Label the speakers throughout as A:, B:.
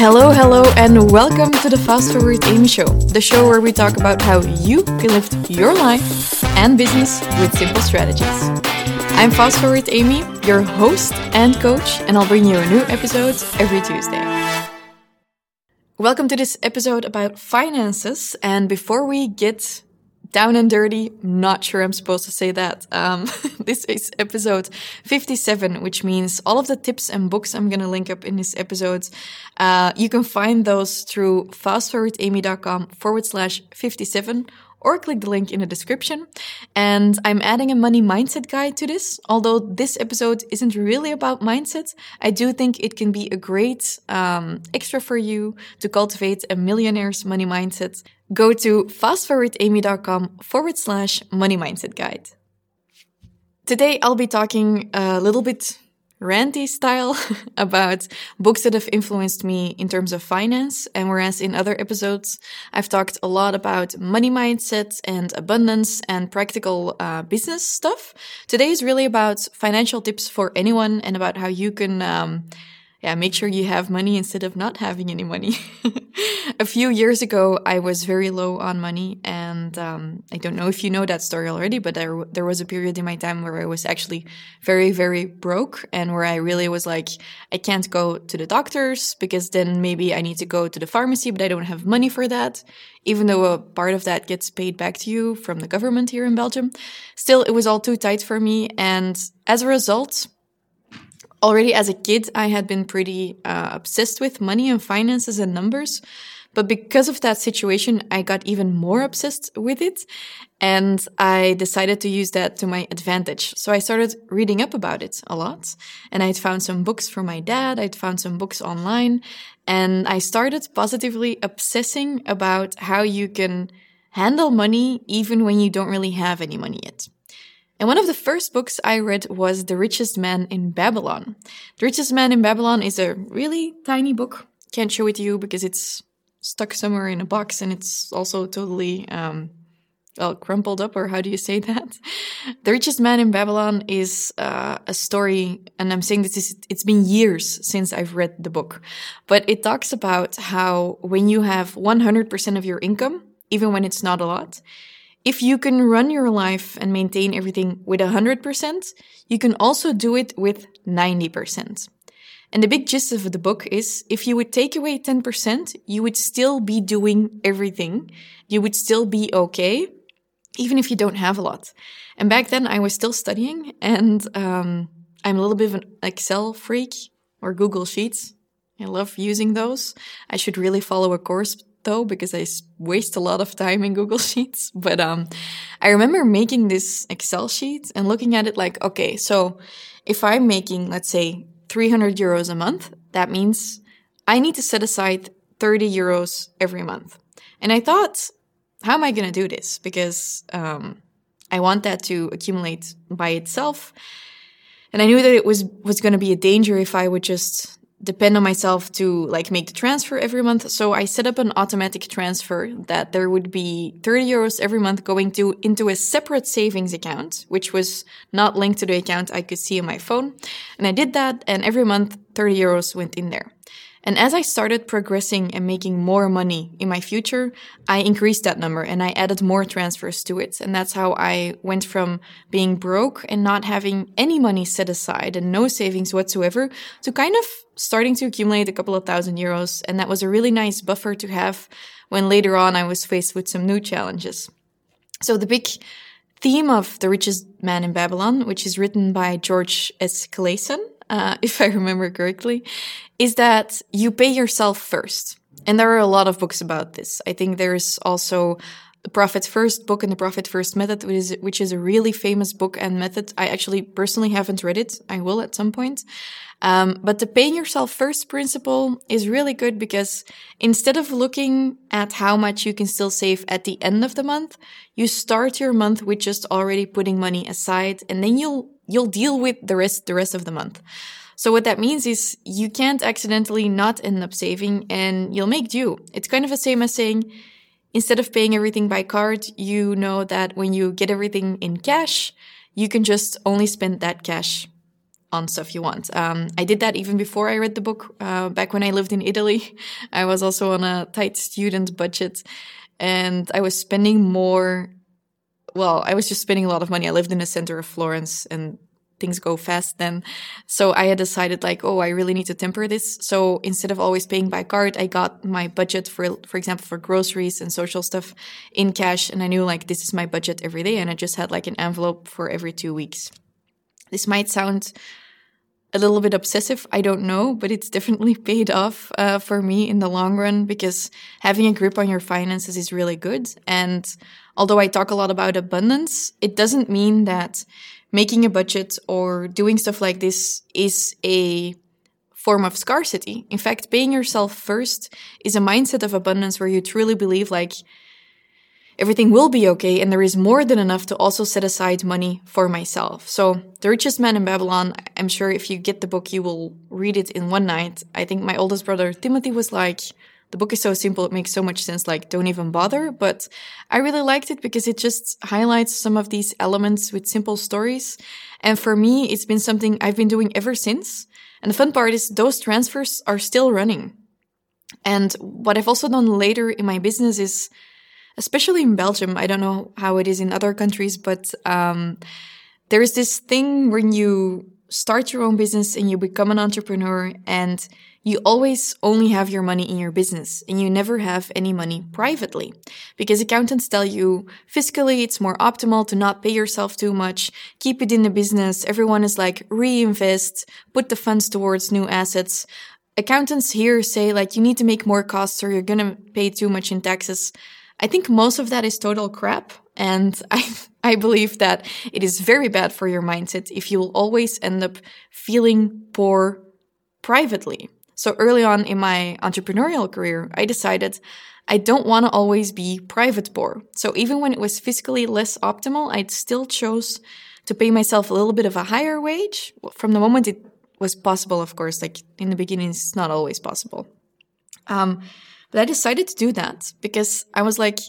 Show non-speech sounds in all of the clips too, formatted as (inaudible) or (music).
A: Hello, hello, and welcome to the Fast Forward Amy Show, the show where we talk about how you can lift your life and business with simple strategies. I'm Fast Forward Amy, your host and coach, and I'll bring you a new episode every Tuesday. Welcome to this episode about finances. And before we get down and dirty. Not sure I'm supposed to say that. Um, (laughs) this is episode 57, which means all of the tips and books I'm going to link up in this episode. Uh, you can find those through fastforwardamy.com forward slash 57 or click the link in the description. And I'm adding a money mindset guide to this. Although this episode isn't really about mindset, I do think it can be a great um, extra for you to cultivate a millionaire's money mindset. Go to fastforwardamy.com forward slash money mindset guide. Today, I'll be talking a little bit ranty style (laughs) about books that have influenced me in terms of finance. And whereas in other episodes, I've talked a lot about money mindset and abundance and practical uh, business stuff, today is really about financial tips for anyone and about how you can um, yeah, make sure you have money instead of not having any money. (laughs) a few years ago, I was very low on money, and um, I don't know if you know that story already, but there there was a period in my time where I was actually very very broke, and where I really was like, I can't go to the doctors because then maybe I need to go to the pharmacy, but I don't have money for that. Even though a part of that gets paid back to you from the government here in Belgium, still it was all too tight for me, and as a result already as a kid, I had been pretty uh, obsessed with money and finances and numbers. But because of that situation, I got even more obsessed with it. And I decided to use that to my advantage. So I started reading up about it a lot. And I'd found some books from my dad. I'd found some books online. And I started positively obsessing about how you can handle money even when you don't really have any money yet. And one of the first books I read was The Richest Man in Babylon. The Richest Man in Babylon is a really tiny book. Can't show it to you because it's stuck somewhere in a box and it's also totally, um, well, crumpled up, or how do you say (laughs) that? The Richest Man in Babylon is uh, a story, and I'm saying this, is, it's been years since I've read the book, but it talks about how when you have 100% of your income, even when it's not a lot, if you can run your life and maintain everything with 100%, you can also do it with 90%. And the big gist of the book is if you would take away 10%, you would still be doing everything. You would still be okay, even if you don't have a lot. And back then I was still studying and um, I'm a little bit of an Excel freak or Google Sheets. I love using those. I should really follow a course though because I waste a lot of time in Google (laughs) Sheets. But um, I remember making this Excel sheet and looking at it like, okay, so if I'm making, let's say, 300 euros a month, that means I need to set aside 30 euros every month. And I thought, how am I going to do this? Because um, I want that to accumulate by itself. And I knew that it was was going to be a danger if I would just depend on myself to like make the transfer every month. So I set up an automatic transfer that there would be 30 euros every month going to into a separate savings account, which was not linked to the account I could see on my phone. And I did that and every month 30 euros went in there. And as I started progressing and making more money in my future, I increased that number and I added more transfers to it. And that's how I went from being broke and not having any money set aside and no savings whatsoever to kind of starting to accumulate a couple of thousand euros. And that was a really nice buffer to have when later on I was faced with some new challenges. So the big theme of The Richest Man in Babylon, which is written by George S. Clason, uh, (laughs) if I remember correctly, is that you pay yourself first. And there are a lot of books about this. I think there's also the Profit First book and the Profit First method, which is, which is a really famous book and method. I actually personally haven't read it. I will at some point. Um, but the paying yourself first principle is really good because instead of looking at how much you can still save at the end of the month, you start your month with just already putting money aside and then you'll, you'll deal with the rest, the rest of the month. So what that means is you can't accidentally not end up saving and you'll make due. It's kind of the same as saying, instead of paying everything by card, you know that when you get everything in cash, you can just only spend that cash on stuff you want. Um, I did that even before I read the book. Uh, back when I lived in Italy, (laughs) I was also on a tight student budget and I was spending more. Well, I was just spending a lot of money. I lived in the center of Florence and things go fast then. So I had decided like, oh, I really need to temper this. So instead of always paying by card, I got my budget for, for example, for groceries and social stuff in cash. And I knew like this is my budget every day. And I just had like an envelope for every two weeks. This might sound a little bit obsessive. I don't know, but it's definitely (laughs) paid off uh, for me in the long run because having a grip on your finances is really good. And although I talk a lot about abundance, it doesn't mean that making a budget or doing stuff like this is a form of scarcity. In fact, paying yourself first is a mindset of abundance where you truly believe like everything will be okay and there is more than enough to also set aside money for myself. So, The Richest Man in Babylon, I'm sure if you get the book, you will read it in one night. I think my oldest brother Timothy was like, the book is so simple, it makes so much sense, like, don't even bother. But I really liked it because it just highlights some of these elements with simple stories. And for me, it's been something I've been doing ever since. And the fun part is those transfers are still running. And what I've also done later in my business is, especially in Belgium, I don't know how it is in other countries, but um, there is this thing when you start your own business and you become an entrepreneur and you always only have your money in your business and you never have any money privately because accountants tell you fiscally it's more optimal to not pay yourself too much, keep it in the business. Everyone is like reinvest, put the funds towards new assets. Accountants here say like you need to make more costs or you're going to pay too much in taxes. I think most of that is total crap. And (laughs) I, I believe that it is very bad for your mindset if you will always end up feeling poor privately. So early on in my entrepreneurial career, I decided I don't want to always be private poor. So even when it was fiscally less optimal, I still chose to pay myself a little bit of a higher wage from the moment it was possible, of course. Like in the beginning, it's not always possible. Um, but I decided to do that because I was like,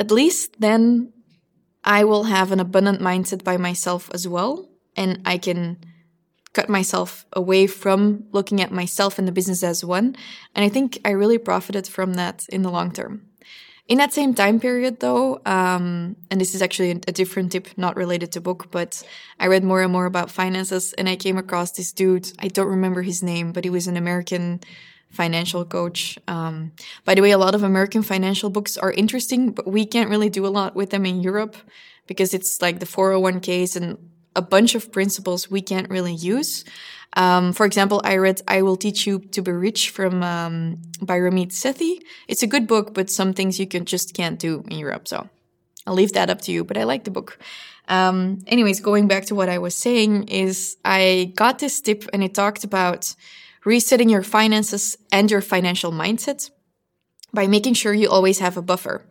A: at least then I will have an abundant mindset by myself as well. And I can cut myself away from looking at myself and the business as one. And I think I really profited from that in the long term. In that same time period, though, um, and this is actually a different tip, not related to book, but I read more and more about finances, and I came across this dude. I don't remember his name, but he was an American financial coach. Um, by the way, a lot of American financial books are interesting, but we can't really do a lot with them in Europe because it's like the 401ks and a bunch of principles we can't really use. Um, for example, I read I Will Teach You to Be Rich from um, by Ramit Sethi. It's a good book, but some things you can just can't do in Europe. So I'll leave that up to you, but I like the book. Um, anyways, going back to what I was saying is I got this tip and it talked about resetting your finances and your financial mindset by making sure you always have a buffer.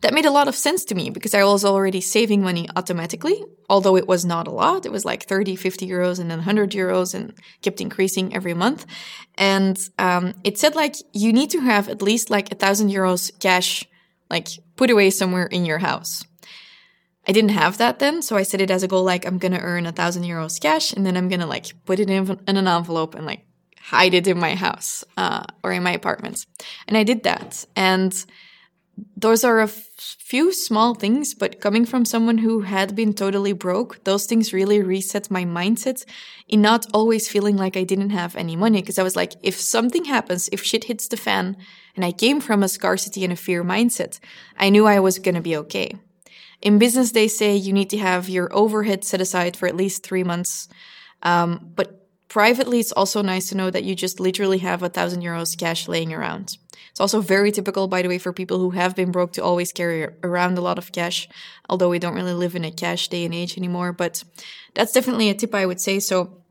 A: That made a lot of sense to me because I was already saving money automatically, although it was not a lot. It was like 30, 50 euros and then 100 euros and kept increasing every month. And um, it said like you need to have at least like a thousand euros cash, like put away somewhere in your house. I didn't have that then, so I set it as a goal like I'm gonna earn a thousand euros cash and then I'm gonna like put it in, in an envelope and like hide it in my house uh, or in my apartment. And I did that. And those are a few small things, but coming from someone who had been totally broke, those things really reset my mindset in not always feeling like I didn't have any money. Cause I was like, if something happens, if shit hits the fan, and I came from a scarcity and a fear mindset, I knew I was gonna be okay. In business, they say you need to have your overhead set aside for at least three months. Um, but privately, it's also nice to know that you just literally have a thousand euros cash laying around. It's also very typical, by the way, for people who have been broke to always carry around a lot of cash, although we don't really live in a cash day and age anymore. But that's definitely a tip I would say. So,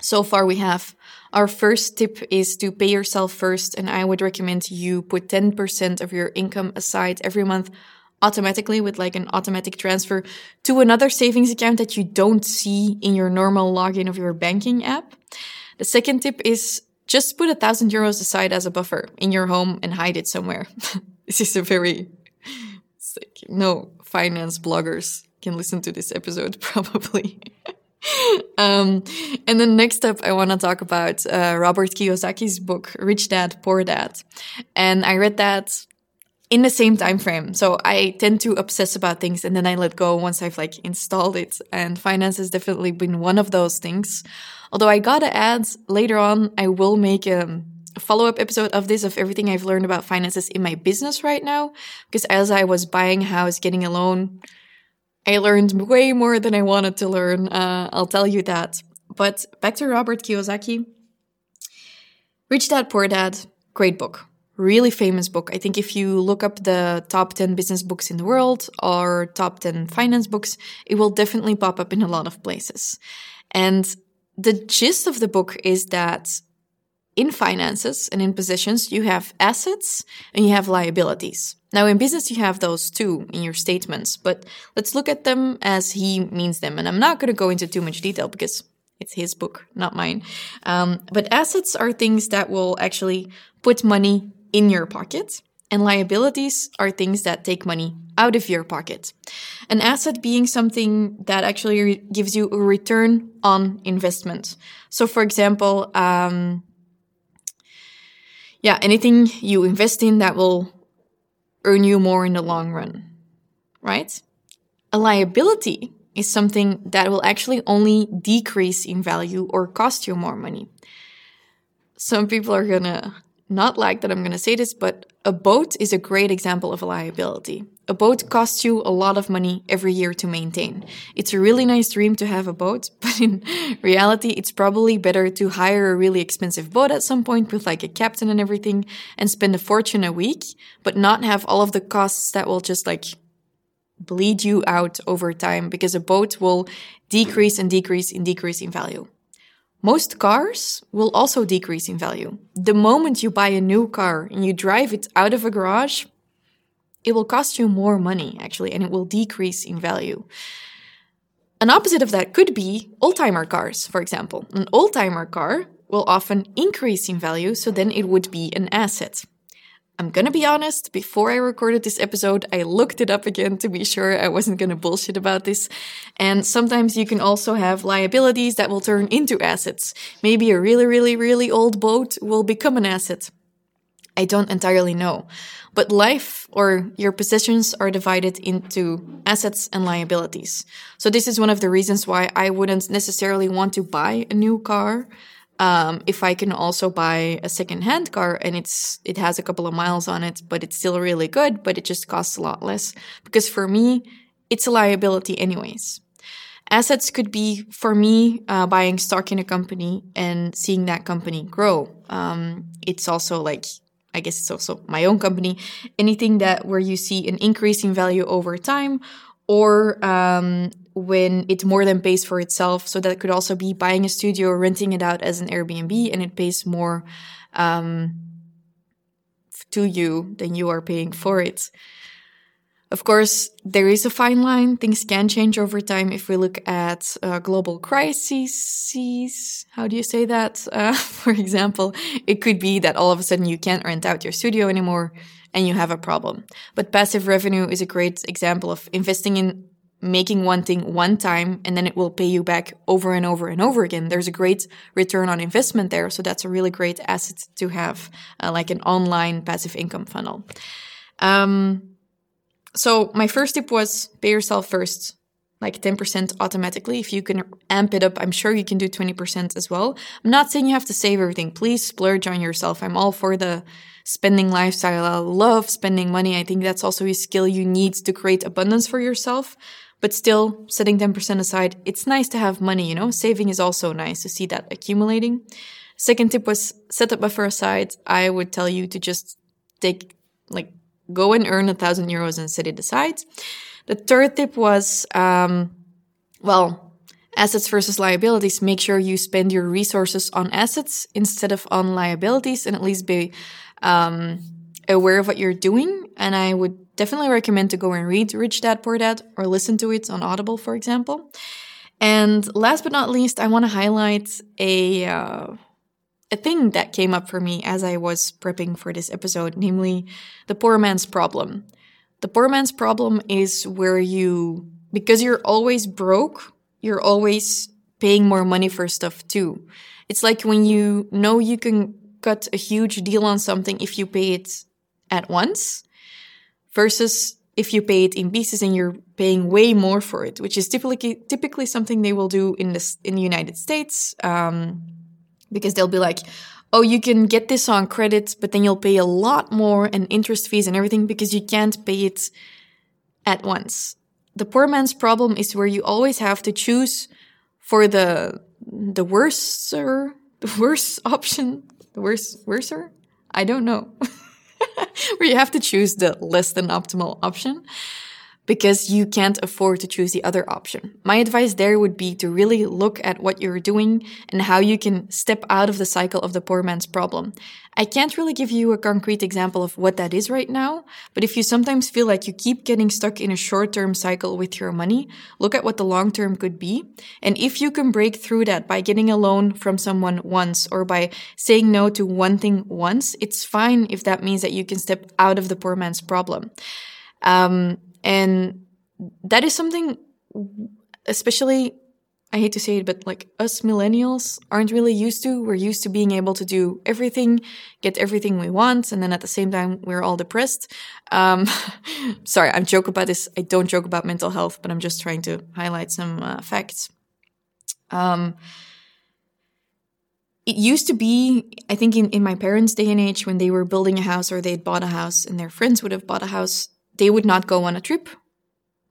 A: so far we have our first tip is to pay yourself first. And I would recommend you put 10% of your income aside every month automatically with like an automatic transfer to another savings account that you don't see in your normal login of your banking app. The second tip is just put a thousand euros aside as a buffer in your home and hide it somewhere. (laughs) this is a very, like, no finance bloggers can listen to this episode (laughs) probably. um, and then next up, I want to talk about uh, Robert Kiyosaki's book, Rich Dad, Poor Dad. And I read that in the same time frame. So I tend to obsess about things and then I let go once I've like installed it. And finance has definitely been one of those things. Although I gotta add later on, I will make a follow up episode of this of everything I've learned about finances in my business right now. Because as I was buying a house, getting a loan, I learned way more than I wanted to learn. Uh, I'll tell you that. But back to Robert Kiyosaki. Rich Dad Poor Dad, great book really famous book. I think if you look up the top 10 business books in the world or top 10 finance books, it will definitely pop up in a lot of places. And the gist of the book is that in finances and in positions, you have assets and you have liabilities. Now, in business, you have those two in your statements, but let's look at them as he means them. And I'm not going to go into too much detail because it's his book, not mine. Um, but assets are things that will actually put money in your pocket, and liabilities are things that take money out of your pocket. An asset being something that actually gives you a return on investment. So, for example, um, yeah, anything you invest in that will earn you more in the long run, right? A liability is something that will actually only decrease in value or cost you more money. Some people are gonna not like that I'm going to say this, but a boat is a great example of a liability. A boat costs you a lot of money every year to maintain. It's a really nice dream to have a boat, (laughs) but in reality, it's probably better to hire a really expensive boat at some point with like a captain and everything and spend a fortune a week, but not have all of the costs that will just like bleed you out over time because a boat will decrease and decrease and decrease in value. Most cars will also decrease in value. The moment you buy a new car and you drive it out of a garage, it will cost you more money, actually, and it will decrease in value. An opposite of that could be oldtimer cars, for example. An oldtimer car will often increase in value, so then it would be an asset. I'm gonna be honest, before I recorded this episode, I looked it up again to be sure I wasn't gonna bullshit about this. And sometimes you can also have liabilities that will turn into assets. Maybe a really, really, really old boat will become an asset. I don't entirely know. But life or your possessions are divided into assets and liabilities. So this is one of the reasons why I wouldn't necessarily want to buy a new car um, if I can also buy a second-hand car and it's it has a couple of miles on it, but it's still really good, but it just costs a lot less because for me it's a liability anyways. Assets could be for me uh, buying stock in a company and seeing that company grow. Um, it's also like I guess it's also my own company. Anything that where you see an increase in value over time or um, when it more than pays for itself. So that could also be buying a studio, renting it out as an Airbnb, and it pays more um, to you than you are paying for it. Of course, there is a fine line. Things can change over time. If we look at uh, global crises, how do you say that? (laughs) Uh, for example, it could be that all of a sudden you can't rent out your studio anymore and you have a problem. But passive revenue is a great example of investing in making one thing one time and then it will pay you back over and over and over again. There's a great return on investment there. So that's a really great asset to have, uh, like an online passive income funnel. Um, so my first tip was pay yourself first, like 10% automatically. If you can amp it up, I'm sure you can do 20% as well. I'm not saying you have to save everything. Please splurge on yourself. I'm all for the spending lifestyle. I love spending money. I think that's also a skill you need to create abundance for yourself. But still, setting 10% aside, it's nice to have money, you know? Saving is also nice to see that accumulating. Second tip was set a buffer aside. I would tell you to just take, like, go and earn a thousand euros and set it aside. The third tip was, um, well, assets versus liabilities. Make sure you spend your resources on assets instead of on liabilities and at least be, um, aware of what you're doing. And I would definitely recommend to go and read Rich Dad Poor Dad or listen to it on Audible, for example. And last but not least, I want to highlight a uh, a thing that came up for me as I was prepping for this episode, namely the poor man's problem. The poor man's problem is where you, because you're always broke, you're always paying more money for stuff too. It's like when you know you can cut a huge deal on something if you pay it at once versus if you pay it in pieces and you're paying way more for it, which is typically typically something they will do in this in the United States, um, because they'll be like, "Oh, you can get this on credit, but then you'll pay a lot more and interest fees and everything because you can't pay it at once." The poor man's problem is where you always have to choose for the the worser (laughs) the worse option, the worse worser. I don't know. (laughs) (laughs) where you have to choose the less than optimal option because you can't afford to choose the other option. My advice there would be to really look at what you're doing and how you can step out of the cycle of the poor man's problem. I can't really give you a concrete example of what that is right now, but if you sometimes feel like you keep getting stuck in a short term cycle with your money, look at what the long term could be. And if you can break through that by getting a loan from someone once or by saying no to one thing once, it's fine if that means that you can step out of the poor man's problem. Um, and that is something, especially, I hate to say it, but like us millennials aren't really used to. We're used to being able to do everything, get everything we want, and then at the same time, we're all depressed. Um, (laughs) sorry, I'm joking about this. I don't joke about mental health, but I'm just trying to highlight some uh, facts. Um, it used to be, I think, in, in my parents' day and age, when they were building a house or they'd bought a house and their friends would have bought a house, they would not go on a trip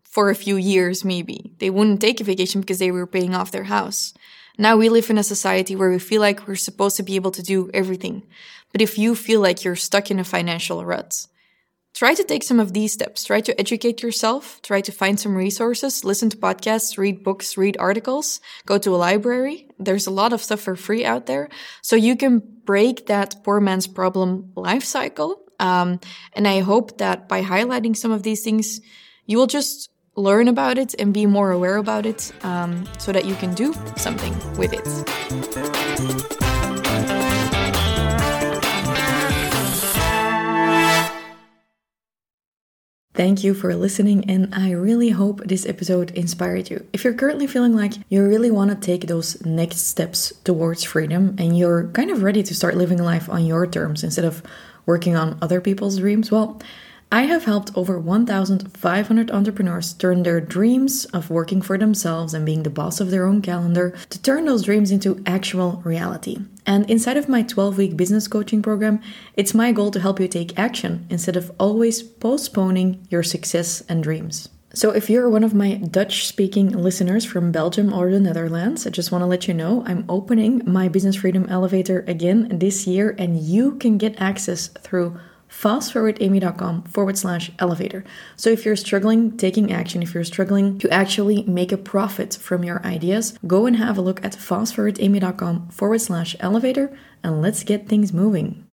A: for a few years, maybe. They wouldn't take a vacation because they were paying off their house. Now we live in a society where we feel like we're supposed to be able to do everything. But if you feel like you're stuck in a financial rut, try to take some of these steps. Try to educate yourself. Try to find some resources, listen to podcasts, read books, read articles, go to a library. There's a lot of stuff for free out there. So you can break that poor man's problem life cycle um, and I hope that by highlighting some of these things, you will just learn about it and be more aware about it um, so that you can do something with it. Thank you for listening, and I really hope this episode inspired you. If you're currently feeling like you really want to take those next steps towards freedom and you're kind of ready to start living life on your terms instead of working on other people's dreams? Well, I have helped over 1,500 entrepreneurs turn their dreams of working for themselves and being the boss of their own calendar to turn those dreams into actual reality. And inside of my 12 week business coaching program, it's my goal to help you take action instead of always postponing your success and dreams. So, if you're one of my Dutch speaking listeners from Belgium or the Netherlands, I just want to let you know I'm opening my Business Freedom Elevator again this year, and you can get access through fastforwardamy.com forward slash elevator. So, if you're struggling taking action, if you're struggling to actually make a profit from your ideas, go and have a look at fastforwardamy.com forward slash elevator and let's get things moving.